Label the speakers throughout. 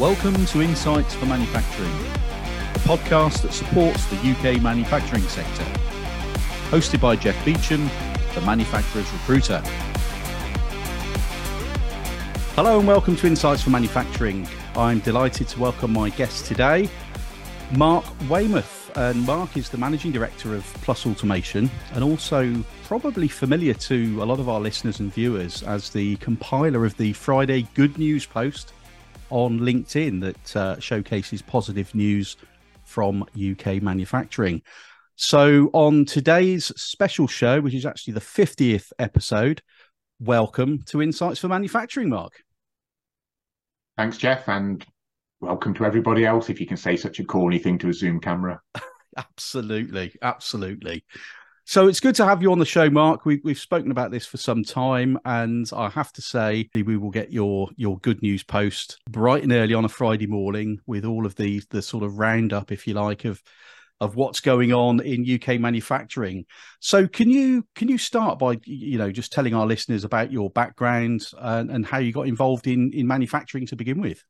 Speaker 1: Welcome to Insights for Manufacturing, a podcast that supports the UK manufacturing sector. Hosted by Jeff Beecham, the manufacturer's recruiter. Hello and welcome to Insights for Manufacturing. I'm delighted to welcome my guest today, Mark Weymouth. And Mark is the managing director of Plus Automation and also probably familiar to a lot of our listeners and viewers as the compiler of the Friday Good News post on LinkedIn that uh, showcases positive news from UK manufacturing. So, on today's special show, which is actually the 50th episode, welcome to Insights for Manufacturing, Mark.
Speaker 2: Thanks, Jeff, and welcome to everybody else. If you can say such a corny thing to a Zoom camera,
Speaker 1: absolutely, absolutely. So it's good to have you on the show, Mark. We, we've spoken about this for some time, and I have to say we will get your your good news post bright and early on a Friday morning with all of the the sort of roundup, if you like, of of what's going on in UK manufacturing. So can you can you start by you know just telling our listeners about your background and, and how you got involved in in manufacturing to begin with?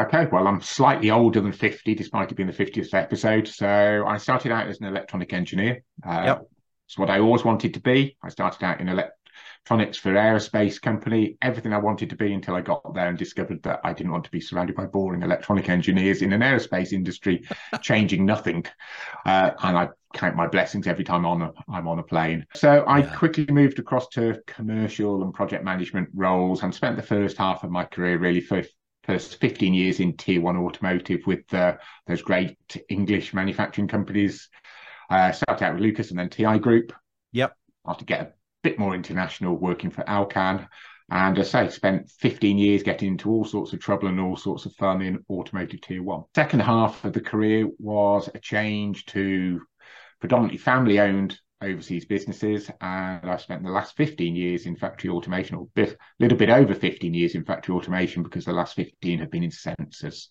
Speaker 2: Okay, well, I'm slightly older than 50, despite it being the 50th episode. So I started out as an electronic engineer. Uh, yep. It's what I always wanted to be. I started out in electronics for aerospace company, everything I wanted to be until I got there and discovered that I didn't want to be surrounded by boring electronic engineers in an aerospace industry, changing nothing. Uh, and I count my blessings every time on a, I'm on a plane. So I yeah. quickly moved across to commercial and project management roles and spent the first half of my career really for first 15 years in tier one automotive with uh, those great English manufacturing companies. Uh, started out with Lucas and then TI Group.
Speaker 1: Yep.
Speaker 2: After get a bit more international, working for Alcan. And as I say, spent 15 years getting into all sorts of trouble and all sorts of fun in automotive tier one. Second half of the career was a change to predominantly family owned overseas businesses, and I've spent the last 15 years in factory automation, or a little bit over 15 years in factory automation, because the last 15 have been in sensors.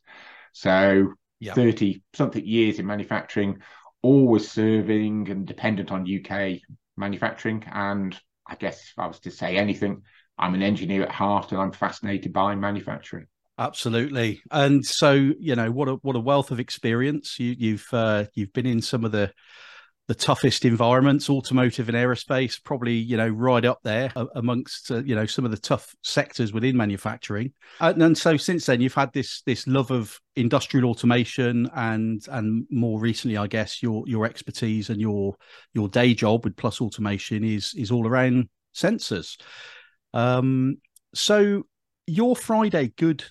Speaker 2: So 30 something years in manufacturing, always serving and dependent on UK manufacturing. And I guess if I was to say anything, I'm an engineer at heart, and I'm fascinated by manufacturing.
Speaker 1: Absolutely, and so you know what a what a wealth of experience you, you've uh, you've been in some of the the toughest environments, automotive and aerospace, probably you know right up there amongst uh, you know some of the tough sectors within manufacturing. And, and, so since then, you've had this this love of industrial automation and and more recently, I guess your your expertise and your your day job with Plus Automation is is all around sensors. Um, so your Friday good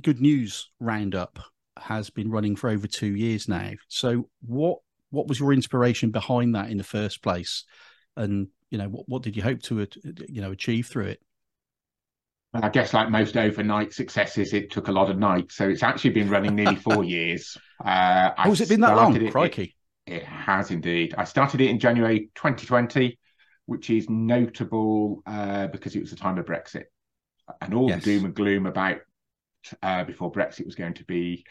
Speaker 1: good news roundup has been running for over two years now. So what what was your inspiration behind that in the first place, and you know what what did you hope to you know achieve through it?
Speaker 2: I guess, like most overnight successes, it took a lot of nights. So it's actually been running nearly four years.
Speaker 1: Uh, oh, has it been that long? It, Crikey.
Speaker 2: It, it, has indeed. I started it in January 2020, which is notable uh, because it was the time of Brexit and all yes. the doom and gloom about uh, before Brexit was going to be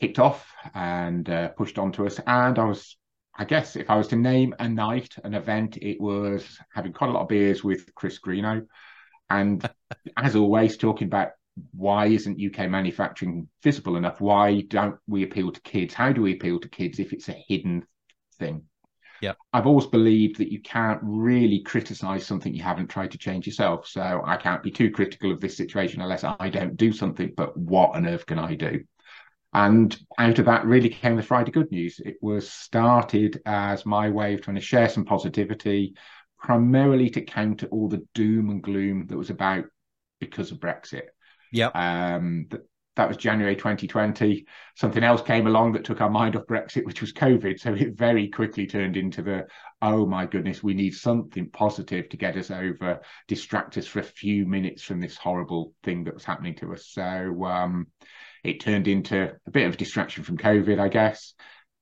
Speaker 2: kicked off and uh, pushed onto us. And I was, I guess, if I was to name a night, an event, it was having quite a lot of beers with Chris Greenough. And as always, talking about why isn't UK manufacturing visible enough? Why don't we appeal to kids? How do we appeal to kids if it's a hidden thing?
Speaker 1: Yeah.
Speaker 2: I've always believed that you can't really criticize something you haven't tried to change yourself. So I can't be too critical of this situation unless I don't do something. But what on earth can I do? And out of that really came the Friday Good News. It was started as my way of trying to share some positivity, primarily to counter all the doom and gloom that was about because of Brexit.
Speaker 1: Yeah.
Speaker 2: Um, that, that was January 2020. Something else came along that took our mind off Brexit, which was COVID. So it very quickly turned into the, oh my goodness, we need something positive to get us over, distract us for a few minutes from this horrible thing that was happening to us. So um, it turned into a bit of a distraction from COVID, I guess.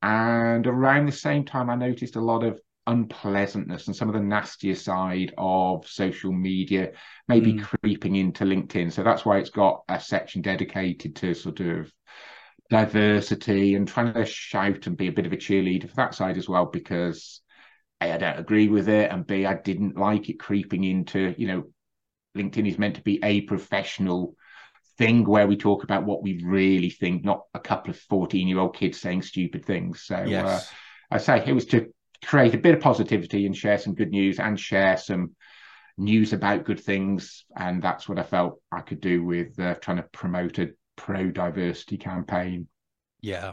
Speaker 2: And around the same time, I noticed a lot of unpleasantness and some of the nastier side of social media maybe mm. creeping into LinkedIn. So that's why it's got a section dedicated to sort of diversity and trying to shout and be a bit of a cheerleader for that side as well, because A, I don't agree with it, and B, I didn't like it creeping into, you know, LinkedIn is meant to be a professional thing where we talk about what we really think, not a couple of 14 year old kids saying stupid things. So uh, yes. uh, I say it was to create a bit of positivity and share some good news and share some news about good things. And that's what I felt I could do with uh, trying to promote a pro diversity campaign.
Speaker 1: Yeah.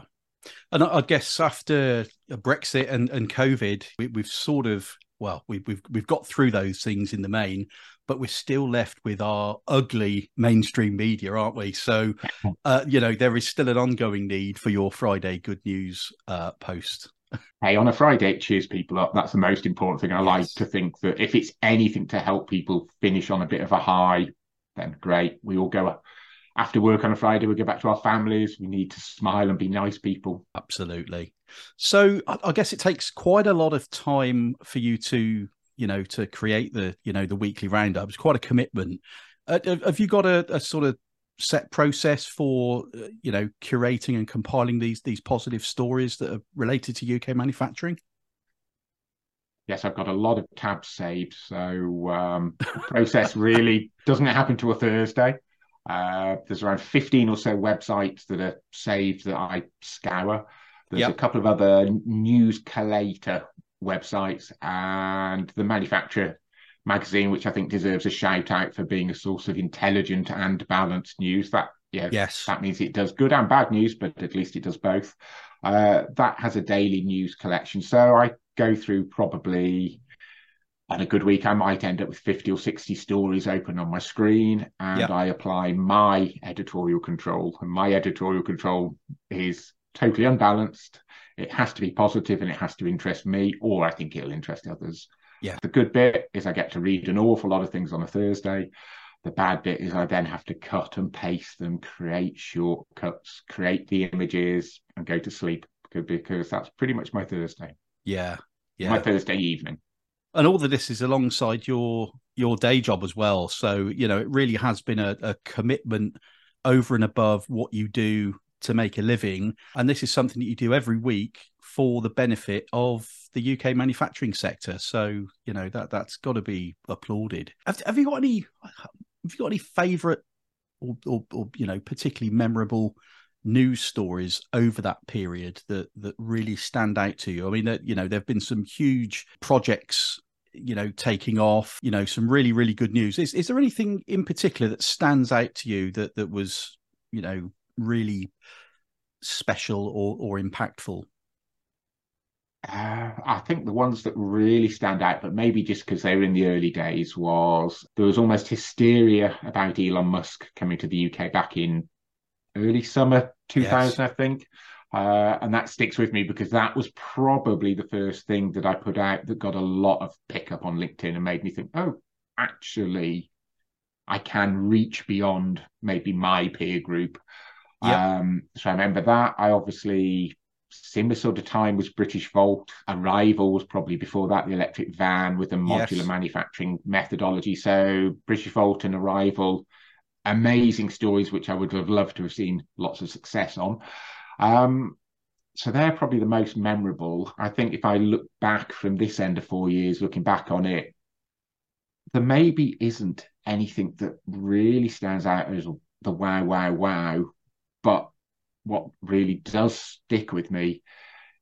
Speaker 1: And I guess after Brexit and, and COVID, we, we've sort of well, we've we've we've got through those things in the main, but we're still left with our ugly mainstream media, aren't we? So, uh, you know, there is still an ongoing need for your Friday good news uh, post.
Speaker 2: Hey, on a Friday, it cheers people up. That's the most important thing. I yes. like to think that if it's anything to help people finish on a bit of a high, then great. We all go after work on a Friday, we go back to our families. We need to smile and be nice people.
Speaker 1: Absolutely. So I guess it takes quite a lot of time for you to, you know, to create the, you know, the weekly roundup. It's quite a commitment. Uh, have you got a, a, sort of set process for, uh, you know, curating and compiling these these positive stories that are related to UK manufacturing?
Speaker 2: Yes, I've got a lot of tabs saved. So um, process really doesn't happen to a Thursday. Uh, there's around 15 or so websites that are saved that I scour. There's yep. a couple of other news collator websites and the manufacturer magazine, which I think deserves a shout out for being a source of intelligent and balanced news. That yeah, yes, that means it does good and bad news, but at least it does both. Uh, that has a daily news collection, so I go through probably on a good week, I might end up with 50 or 60 stories open on my screen, and yep. I apply my editorial control. And my editorial control is totally unbalanced. It has to be positive and it has to interest me, or I think it'll interest others.
Speaker 1: Yeah.
Speaker 2: The good bit is I get to read an awful lot of things on a Thursday. The bad bit is I then have to cut and paste them, create shortcuts, create the images, and go to sleep because that's pretty much my Thursday.
Speaker 1: Yeah. Yeah.
Speaker 2: My Thursday evening
Speaker 1: and all of this is alongside your your day job as well. So you know, it really has been a, a commitment over and above what you do to make a living, and this is something that you do every week for the benefit of the UK manufacturing sector. So you know that that's got to be applauded. Have, have you got any? Have you got any favourite or, or, or you know particularly memorable news stories over that period that that really stand out to you? I mean, that you know, there've been some huge projects you know taking off you know some really really good news is is there anything in particular that stands out to you that that was you know really special or or impactful
Speaker 2: uh, I think the ones that really stand out, but maybe just because they were in the early days, was there was almost hysteria about Elon Musk coming to the UK back in early summer 2000, yes. I think. Uh, and that sticks with me because that was probably the first thing that I put out that got a lot of pickup on LinkedIn and made me think, oh, actually, I can reach beyond maybe my peer group. Yep. Um, so I remember that. I obviously similar sort of time was Britishvolt. Arrival was probably before that, the electric van with the modular yes. manufacturing methodology. So Britishvolt and Arrival amazing stories, which I would have loved to have seen lots of success on. Um, so they're probably the most memorable. I think if I look back from this end of four years, looking back on it, there maybe isn't anything that really stands out as the wow, wow, wow. What really does stick with me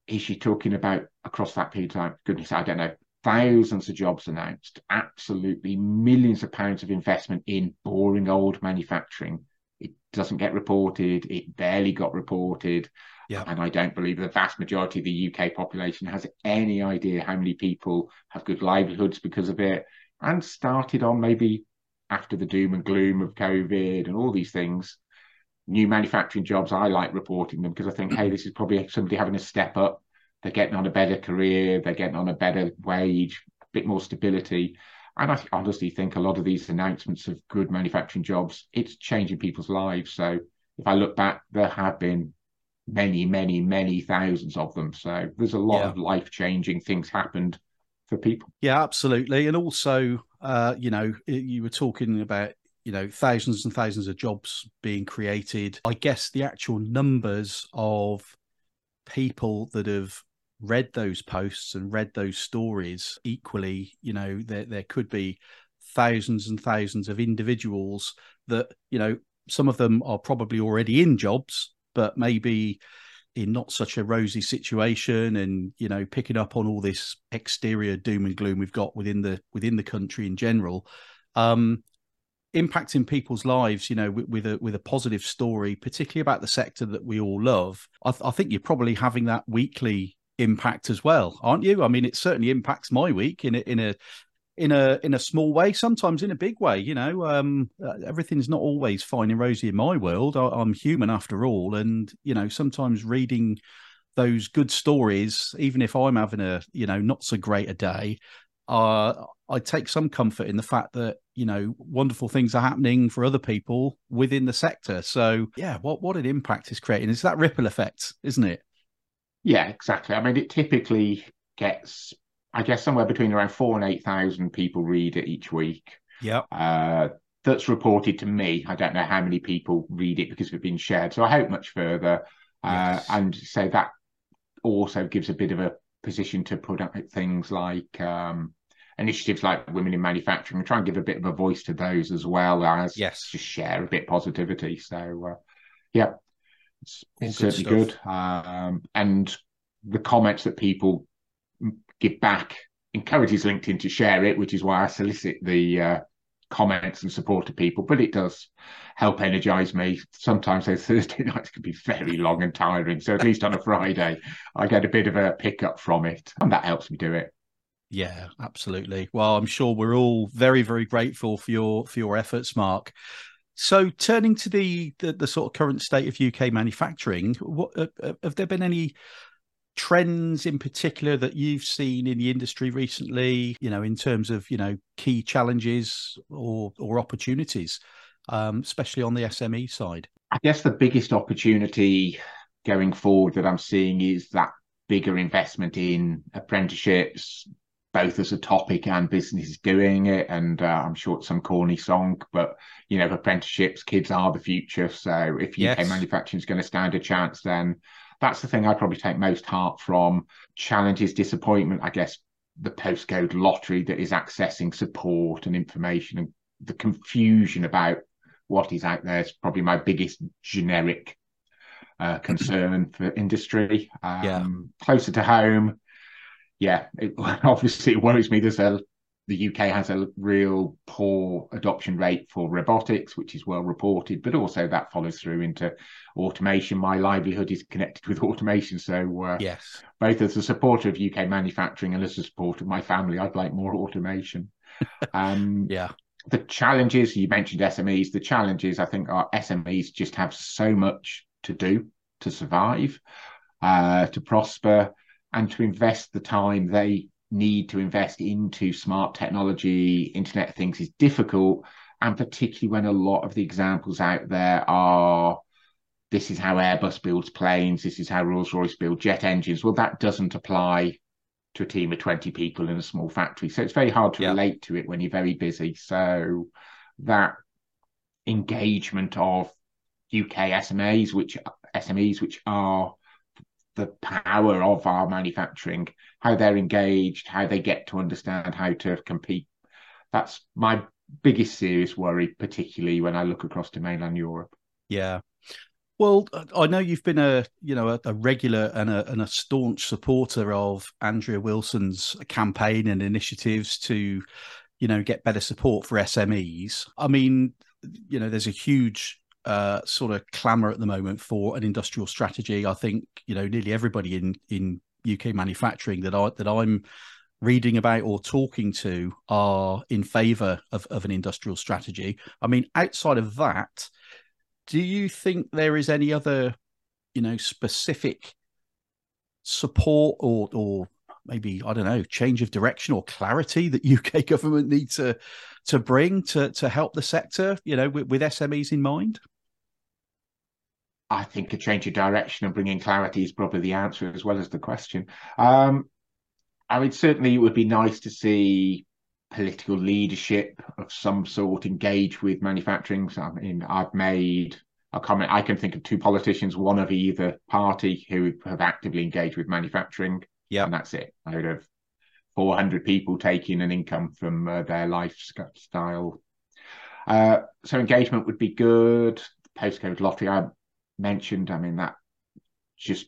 Speaker 2: is she talking about across that period of time, goodness, I don't know, thousands of jobs announced, absolutely millions of pounds of investment in boring old manufacturing. It doesn't get reported. It barely got reported. Yeah. And I don't believe the vast majority of the UK population has any idea how many people have good livelihoods because of it and started on maybe after the doom and gloom of COVID and all these things. New manufacturing jobs, I like reporting them because I think, hey, this is probably somebody having a step up they're getting on a better career, they're getting on a better wage, a bit more stability. And I honestly think a lot of these announcements of good manufacturing jobs, it's changing people's lives. So if I look back, there have been many, many, many thousands of them. So there's a lot yeah. of life changing things happened for people.
Speaker 1: Yeah, absolutely. And also, uh, you know, you were talking about you know thousands and thousands of jobs being created. I guess the actual numbers of people that have read those posts and read those stories equally you know there there could be thousands and thousands of individuals that you know some of them are probably already in jobs, but maybe in not such a rosy situation and you know picking up on all this exterior doom and gloom we've got within the within the country in general. Um impacting people's lives you know with, with, a with a positive story particularly about the sector that we all love I, th- I think you're probably having that weekly impact as well aren't you i mean it certainly impacts my week in a in a in a in a small way, sometimes in a big way. You know, um, uh, everything's not always fine and rosy in my world. I, I'm human after all, and you know, sometimes reading those good stories, even if I'm having a you know not so great a day, uh, I take some comfort in the fact that you know wonderful things are happening for other people within the sector. So yeah, what what an impact is creating. is that ripple effect, isn't it?
Speaker 2: Yeah, exactly. I mean, it typically gets I guess somewhere between around four and eight thousand people read it each week.
Speaker 1: Yeah.
Speaker 2: Uh, that's reported to me. I don't know how many people read it because it's been shared. So I hope much further. Uh, yes. and so that also gives a bit of a position to put up things like um, initiatives like women in manufacturing and try and give a bit of a voice to those as well as
Speaker 1: yes.
Speaker 2: just share a bit of positivity. So uh, yeah, it's, it's certainly good. Um, and the comments that people give back encourages LinkedIn to share it, which is why I solicit the uh, comments and support of people. But it does help energize me. Sometimes those Thursday nights can be very long and tiring. So at least on a Friday, I get a bit of a pickup from it, and that helps me do it.
Speaker 1: Yeah, absolutely. Well, I'm sure we're all very, very grateful for your for your efforts, Mark. So, turning to the, the, the sort of current state of UK manufacturing, what uh, uh, have there been any trends in particular that you've seen in the industry recently you know in terms of you know key challenges or or opportunities um, especially on the sme side
Speaker 2: i guess the biggest opportunity going forward that i'm seeing is that bigger investment in apprenticeships both as a topic and businesses doing it and uh, i'm sure it's some corny song but you know apprenticeships kids are the future so if uk yes. manufacturing is going to stand a chance then that's the thing I probably take most heart from. Challenges, disappointment, I guess, the postcode lottery that is accessing support and information and the confusion about what is out there is probably my biggest generic uh, concern for industry. Um, yeah. Closer to home, yeah, it, obviously it worries me. There's a the UK has a real poor adoption rate for robotics, which is well reported, but also that follows through into automation. My livelihood is connected with automation. So, uh,
Speaker 1: yes,
Speaker 2: both as a supporter of UK manufacturing and as a supporter of my family, I'd like more automation.
Speaker 1: Um, yeah.
Speaker 2: The challenges, you mentioned SMEs, the challenges I think are SMEs just have so much to do to survive, uh, to prosper, and to invest the time they need to invest into smart technology, Internet of Things is difficult. And particularly when a lot of the examples out there are this is how Airbus builds planes, this is how Rolls Royce build jet engines. Well, that doesn't apply to a team of 20 people in a small factory. So it's very hard to yeah. relate to it when you're very busy. So that engagement of UK SMEs, which SMEs, which are the power of our manufacturing, how they're engaged, how they get to understand how to compete. That's my biggest serious worry, particularly when I look across to mainland Europe.
Speaker 1: Yeah. Well, I know you've been a you know a, a regular and a, and a staunch supporter of Andrea Wilson's campaign and initiatives to, you know, get better support for SMEs. I mean, you know, there's a huge uh, sort of clamour at the moment for an industrial strategy. I think you know nearly everybody in in UK manufacturing that I that I'm reading about or talking to are in favour of, of an industrial strategy. I mean, outside of that, do you think there is any other, you know, specific support or or maybe I don't know change of direction or clarity that UK government need to to bring to to help the sector, you know, with, with SMEs in mind?
Speaker 2: I think a change of direction and bringing clarity is probably the answer as well as the question. Um, I mean, certainly it would be nice to see political leadership of some sort engage with manufacturing. So, I mean, I've made a comment. I can think of two politicians, one of either party, who have actively engaged with manufacturing.
Speaker 1: Yeah,
Speaker 2: and that's it. Out of 400 people taking an income from uh, their lifestyle. Uh, so engagement would be good postcode lottery I mentioned, I mean, that just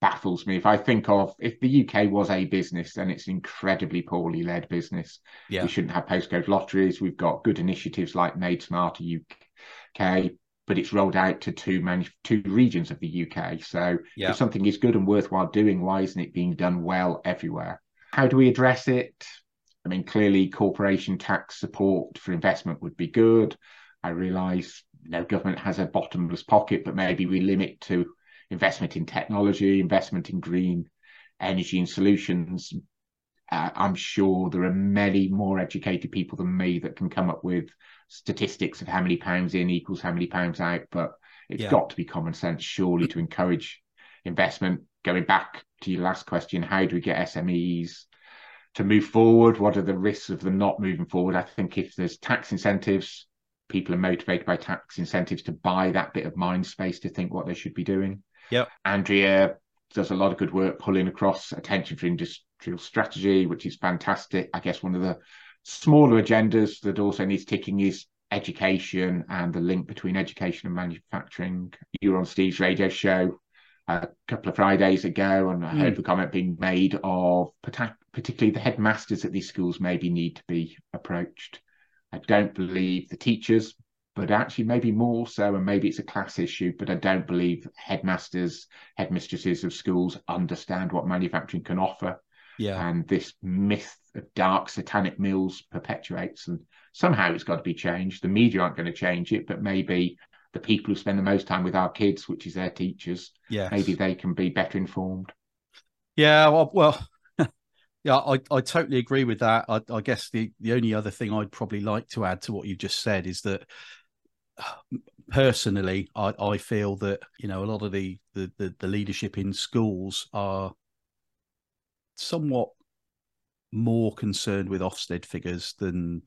Speaker 2: baffles me. If I think of if the UK was a business, then it's an incredibly poorly led business. Yeah. We shouldn't have postcode lotteries. We've got good initiatives like Made Smarter UK, but it's rolled out to two two regions of the UK. So yeah. if something is good and worthwhile doing, why isn't it being done well everywhere? How do we address it? I mean, clearly, corporation tax support for investment would be good. I realise no government has a bottomless pocket, but maybe we limit to investment in technology, investment in green energy and solutions. Uh, I'm sure there are many more educated people than me that can come up with statistics of how many pounds in equals how many pounds out, but it's yeah. got to be common sense, surely, to encourage investment. Going back to your last question, how do we get SMEs to move forward? What are the risks of them not moving forward? I think if there's tax incentives, people are motivated by tax incentives to buy that bit of mind space to think what they should be doing.
Speaker 1: Yep.
Speaker 2: Andrea does a lot of good work pulling across attention for industrial strategy, which is fantastic. I guess one of the smaller agendas that also needs ticking is education and the link between education and manufacturing. You were on Steve's radio show a couple of Fridays ago, and I mm. heard the comment being made of particularly the headmasters at these schools maybe need to be approached. I don't believe the teachers but actually maybe more so, and maybe it's a class issue, but I don't believe headmasters, headmistresses of schools understand what manufacturing can offer.
Speaker 1: Yeah.
Speaker 2: And this myth of dark satanic mills perpetuates, and somehow it's got to be changed. The media aren't going to change it, but maybe the people who spend the most time with our kids, which is their teachers,
Speaker 1: yes.
Speaker 2: maybe they can be better informed.
Speaker 1: Yeah, well, well yeah, I, I totally agree with that. I, I, guess the, the only other thing I'd probably like to add to what you've just said is that personally, I, I feel that you know a lot of the, the the, the leadership in schools are somewhat more concerned with Ofsted figures than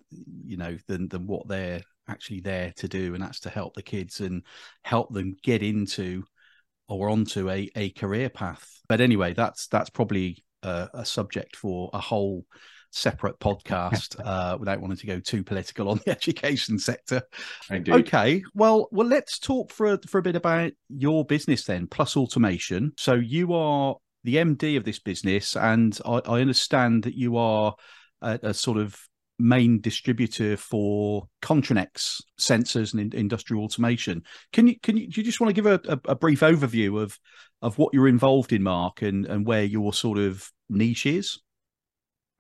Speaker 1: you know than than what they're actually there to do, and that's to help the kids and help them get into or onto a, a career path. But anyway, that's that's probably a, a subject for a whole separate podcast uh, without wanting to go too political on the education sector. Okay, well, well, let's talk for for a bit about your business then, Plus Automation. So you are the MD of this business, and I, I understand that you are a, a, sort of main distributor for Contrinex sensors and in, industrial automation. Can you can you, you just want to give a, a, a brief overview of of what you're involved in, Mark, and and where your sort of niche is?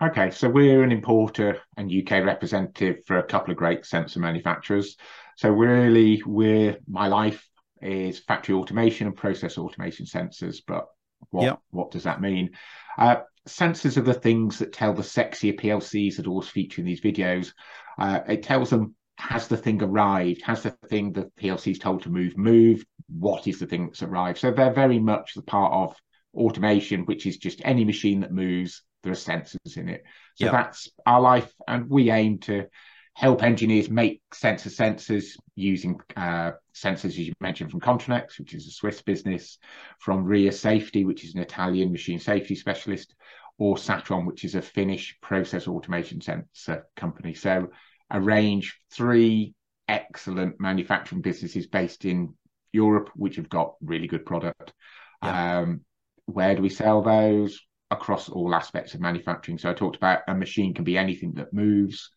Speaker 2: Okay, so we're an importer and UK representative for a couple of great sensor manufacturers. So really, we're my life is factory automation and process automation sensors. But what yep. what does that mean? Uh, sensors are the things that tell the sexier PLCs that always feature in these videos. Uh, it tells them has the thing arrived? Has the thing the PLC is told to move moved? What is the thing that's arrived? So they're very much the part of automation, which is just any machine that moves there are sensors in it. So yep. that's our life, and we aim to help engineers make sensor sensors using uh, sensors, as you mentioned, from Contrinex, which is a Swiss business, from ReeR Safety, which is an Italian machine safety specialist, or Satron, which is a Finnish process automation sensor company. So a range, three excellent manufacturing businesses based in Europe, which have got really good product. Um, where do we sell those? across all aspects of manufacturing. So I talked about a machine can be anything that moves.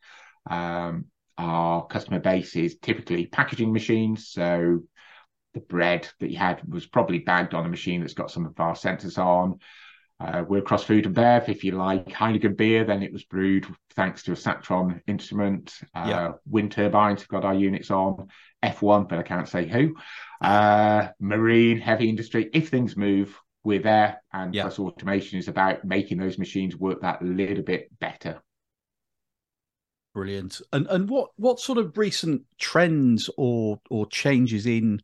Speaker 2: Um, our customer base is typically packaging machines. So the bread that you had was probably bagged on a machine that's got some of our sensors on. Uh, we're across food and bev. If you like Heineken beer, then it was brewed thanks to a Satron instrument. Uh, yeah. Wind turbines have got our units on. F1, but I can't say who. Uh, marine, heavy industry. If things move, we're there. And yeah. plus automation is about making those machines work that little bit better.
Speaker 1: Brilliant. And and what what sort of recent trends or or changes in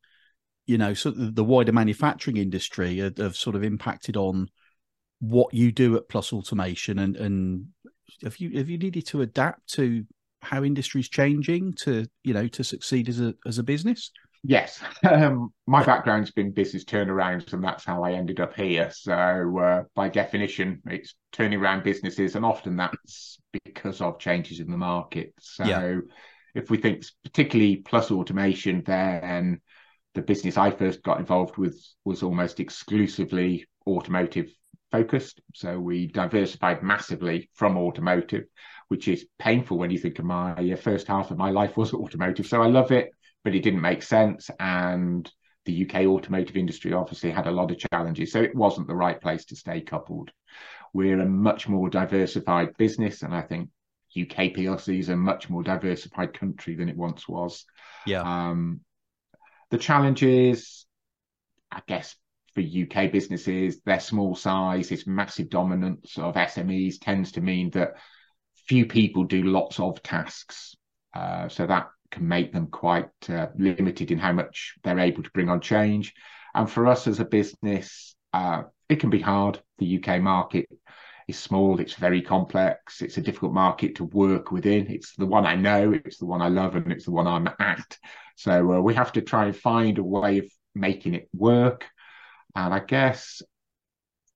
Speaker 1: you know sort of the wider manufacturing industry have, have sort of impacted on what you do at Plus Automation and and have you have you needed to adapt to how industry's changing to you know to succeed as a as a business?
Speaker 2: Yes, um, my background's been business turnarounds, and that's how I ended up here. So, uh, by definition, it's turning around businesses, and often that's because of changes in the market. So, yeah. if we think particularly plus automation, then the business I first got involved with was almost exclusively automotive focused. So we diversified massively from automotive, which is painful when you think of my uh, first half of my life was automotive. So I love it, but it didn't make sense. And the UK automotive industry obviously had a lot of challenges. So it wasn't the right place to stay coupled. We're a much more diversified business. And I think UK PLC is a much more diversified country than it once was.
Speaker 1: Yeah.
Speaker 2: Um, the challenges, I guess, for UK businesses, their small size, this massive dominance of SMEs tends to mean that few people do lots of tasks. Uh, so that can make them quite uh, limited in how much they're able to bring on change. And for us as a business, uh, it can be hard. The UK market is small, it's very complex, it's a difficult market to work within. It's the one I know, it's the one I love, and it's the one I'm at. So uh, we have to try and find a way of making it work. And I guess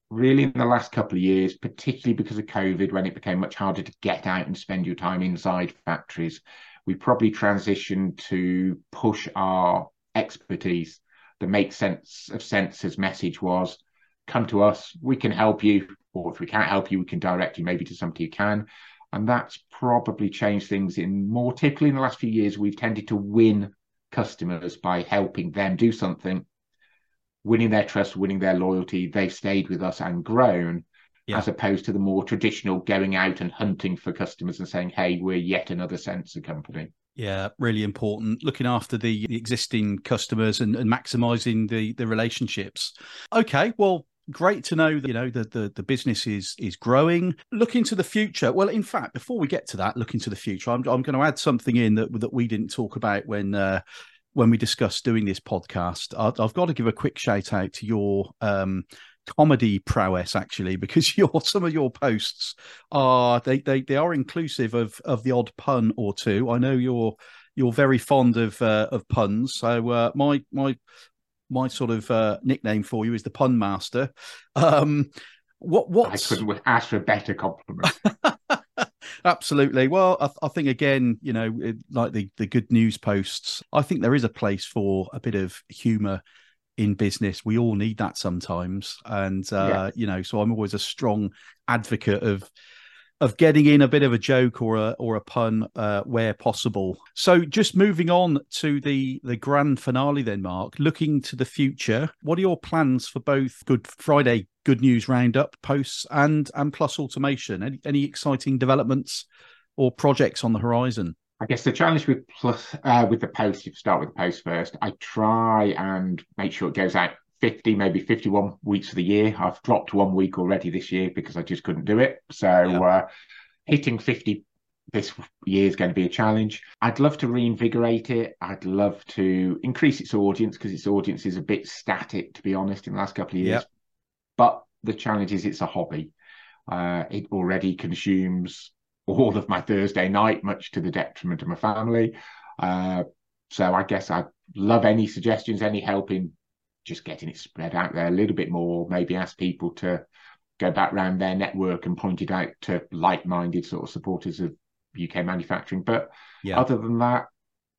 Speaker 2: really in the last couple of years, particularly because of COVID, when it became much harder to get out and spend your time inside factories, we probably transitioned to push our expertise. The make sense of sense's message was come to us, we can help you, or if we can't help you, we can direct you maybe to somebody who can. And that's probably changed things in more typically in the last few years, we've tended to win customers by helping them do something, winning their trust, winning their loyalty. They've stayed with us and grown, yeah. as opposed to the more traditional going out and hunting for customers and saying, hey, we're yet another sensor company.
Speaker 1: Yeah, really important. Looking after the existing customers and, and maximizing the the relationships. Okay, well, great to know that you know the, the the business is is growing looking to the future well in fact before we get to that looking to the future i'm, I'm going to add something in that that we didn't talk about when uh when we discussed doing this podcast I, have got to give a quick shout out to your um comedy prowess actually because your some of your posts are they they, they are inclusive of of the odd pun or two i know you're you're very fond of uh, of puns so uh, my my my sort of uh, nickname for you is the pun master. Um, what what I
Speaker 2: couldn't ask for a better compliment.
Speaker 1: Absolutely. Well, I, I, think again, you know, it, like the the good news posts, I think there is a place for a bit of humour in business. We all need that sometimes, and uh, yeah. you know, so I'm always a strong advocate of of getting in a bit of a joke or a or a pun uh, where possible. So just moving on to the the grand finale then Mark, looking to the future, what are your plans for both Good Friday Good News Roundup posts and and Plus Automation? Any any exciting developments or projects on the horizon?
Speaker 2: I guess the challenge with plus uh, with the post, you start with the post first. I try and make sure it goes out 50, maybe 51 weeks of the year. I've dropped one week already this year because I just couldn't do it. So yeah. uh, hitting 50 this year is going to be a challenge. I'd love to reinvigorate it. I'd love to increase its audience because its audience is a bit static, to be honest, in the last couple of years. Yep. But the challenge is it's a hobby. Uh, it already consumes all of my Thursday night, much to the detriment of my family. Uh, so I guess I'd love any suggestions, any help in just getting it spread out there a little bit more, maybe ask people to go back around their network and point it out to like-minded sort of supporters of UK manufacturing. But yeah. other than that,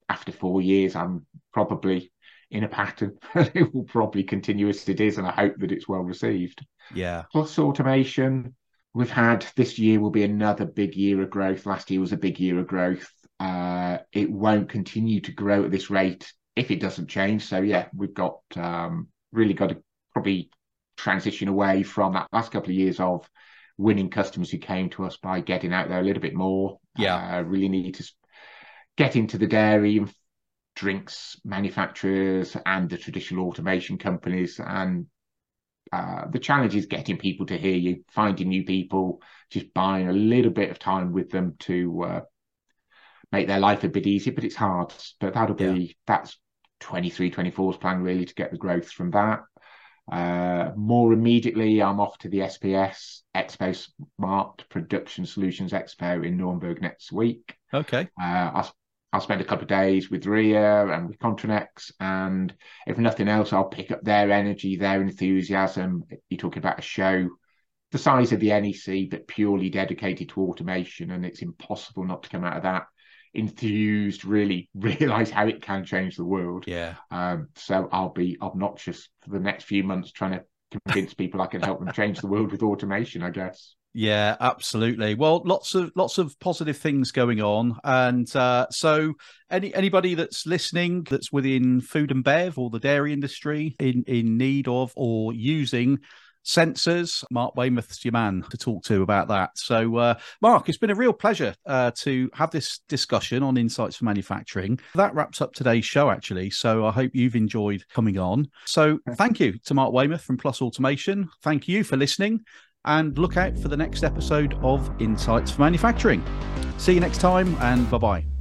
Speaker 2: after four years, I'm probably in a pattern. it will probably continue as it is, and I hope that it's well received.
Speaker 1: Yeah.
Speaker 2: Plus automation. We've had this year will be another big year of growth. Last year was a big year of growth. Uh, it won't continue to grow at this rate if it doesn't change. So yeah, we've got um, really got to probably transition away from that last couple of years of winning customers who came to us by getting out there a little bit more.
Speaker 1: Yeah,
Speaker 2: uh, really need to get into the dairy and drinks manufacturers and the traditional automation companies and uh, the challenge is getting people to hear you, finding new people, just buying a little bit of time with them to uh, make their life a bit easier. But it's hard. But that'll be yeah. that's 23, 24's plan really to get the growth from that. Uh, more immediately, I'm off to the SPS Expo Smart Production Solutions Expo in Nuremberg next week.
Speaker 1: Okay.
Speaker 2: Uh, I'll, I'll spend a couple of days with ReeR and with Contrinex, and if nothing else, I'll pick up their energy, their enthusiasm. You're talking about a show the size of the NEC, but purely dedicated to automation, and it's impossible not to come out of that enthused, really realize how it can change the world.
Speaker 1: Yeah.
Speaker 2: Um, so I'll be obnoxious for the next few months trying to convince people I can help them change the world with automation, I guess.
Speaker 1: Yeah, absolutely. Well, lots of lots of positive things going on, and uh, so any anybody that's listening that's within food and bev or the dairy industry in in need of or using sensors. Mark Weymouth's your man to talk to about that. So, uh, Mark, it's been a real pleasure uh, to have this discussion on insights for manufacturing. That wraps up today's show, actually. So, I hope you've enjoyed coming on. So, thank you to Mark Weymouth from Plus Automation. Thank you for listening. And look out for the next episode of Insights for Manufacturing. See you next time, and bye bye.